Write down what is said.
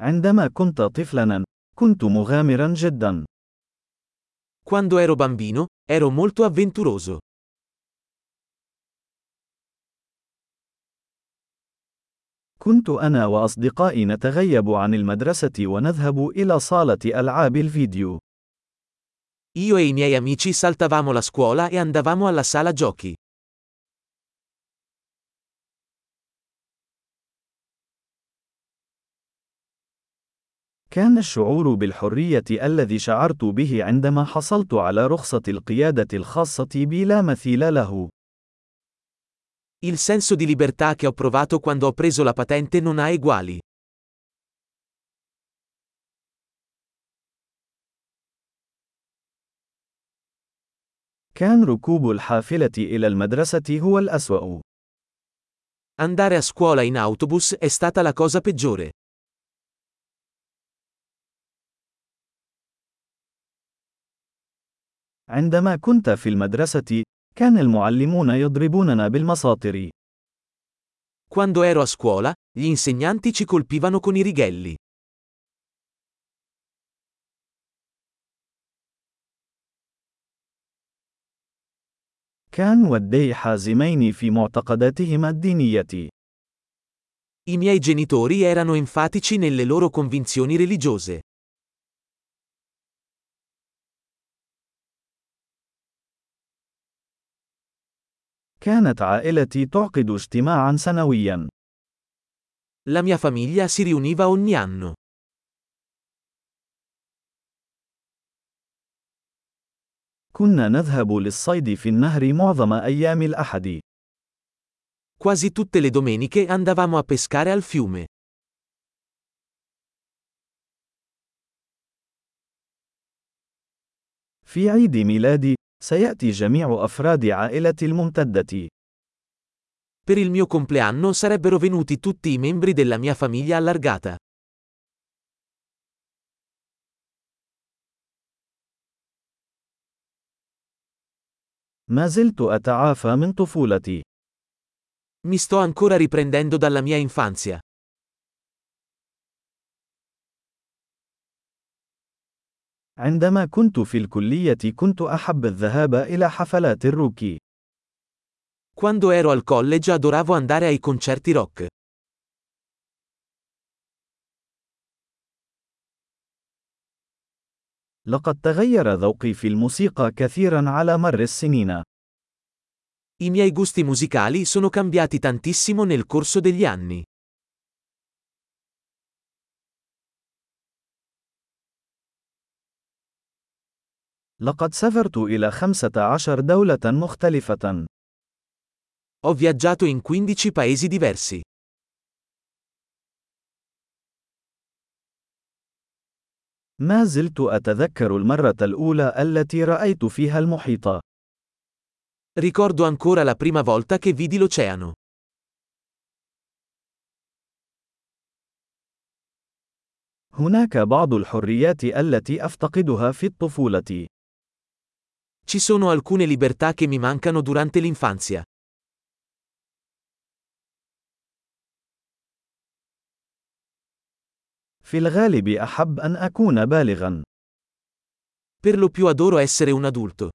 عندما كنت طفلا، كنت مغامرا جدا. Quando ero bambino, ero molto avventuroso. كنت أنا وأصدقائي نتغيب عن المدرسة ونذهب إلى صالة ألعاب الفيديو. Io e i miei amici saltavamo la scuola e andavamo alla sala giochi. كان الشعور بالحرية الذي شعرت به عندما حصلت على رخصة القيادة الخاصة بي لا مثيل له. Il senso di libertà che ho provato quando ho preso la patente non ha eguali. كان ركوب الحافلة إلى المدرسة هو الأسوأ. Andare a scuola in autobus è stata la cosa peggiore. عندما كنت في المدرسة، كان المعلمون يضربوننا بالمساطر. Quando ero a scuola, gli insegnanti ci colpivano con i righelli. كان والدي حازمين في معتقداتهما الدينية. I miei genitori erano enfatici nelle loro convinzioni religiose. كانت عائلتي تعقد اجتماعا سنويا. La mia famiglia si riuniva ogni anno. كنا نذهب للصيد في النهر معظم أيام الأحد. Quasi tutte le domeniche andavamo a pescare al fiume. في عيد ميلادي، سيأتي جميع أفراد عائلتي الممتدة. Per il mio compleanno sarebbero venuti tutti i membri della mia famiglia allargata. ما زلت أتعافى من طفولتي. Mi sto ancora riprendendo dalla mia infanzia. عندما كنت في الكلية كنت أحب الذهاب إلى حفلات الروك. Quando ero al college adoravo andare ai concerti rock. لقد تغير ذوقي في الموسيقى كثيرا على مر السنين. I miei gusti musicali sono cambiati tantissimo nel corso degli anni. لقد سافرت إلى 15 دولة مختلفة. Ho viaggiato in 15 paesi diversi. ما زلت أتذكر المرة الأولى التي رأيت فيها المحيط. Ricordo ancora la prima volta che vidi l'oceano. هناك بعض الحريات التي أفتقدها في الطفولة. Ci sono alcune libertà che mi mancano durante l'infanzia. في الغالب أحب أن أكون بالغا. Per lo più adoro essere un adulto.